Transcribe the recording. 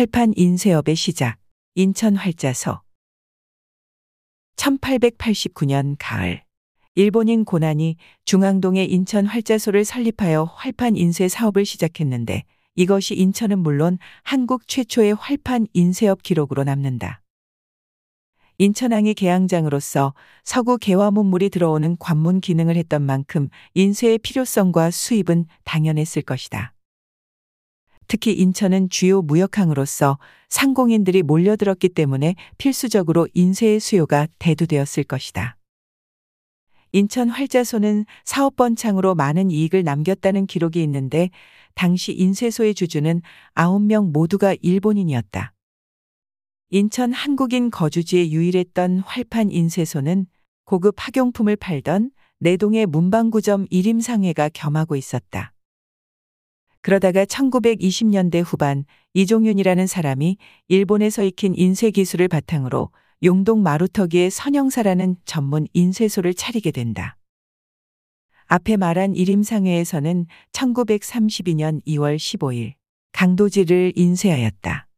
활판 인쇄업의 시작, 인천 활자소. 1889년 가을, 일본인 고난이 중앙동에 인천 활자소를 설립하여 활판 인쇄 사업을 시작했는데 이것이 인천은 물론 한국 최초의 활판 인쇄업 기록으로 남는다. 인천항이 개항장으로서 서구 개화문물이 들어오는 관문 기능을 했던 만큼 인쇄의 필요성과 수입은 당연했을 것이다. 특히 인천은 주요 무역항으로서 상공인들이 몰려들었기 때문에 필수적으로 인쇄의 수요가 대두되었을 것이다. 인천 활자소는 사업 번창으로 많은 이익을 남겼다는 기록이 있는데 당시 인쇄소의 주주는 9명 모두가 일본인이었다. 인천 한국인 거주지에 유일했던 활판 인쇄소는 고급 학용품을 팔던 내동의 문방구점 이림상회가 겸하고 있었다. 그러다가 1920년대 후반 이종윤이라는 사람이 일본에서 익힌 인쇄 기술을 바탕으로 용동 마루터기의 선영사라는 전문 인쇄소를 차리게 된다. 앞에 말한 이림상회에서는 1932년 2월 15일 강도지를 인쇄하였다.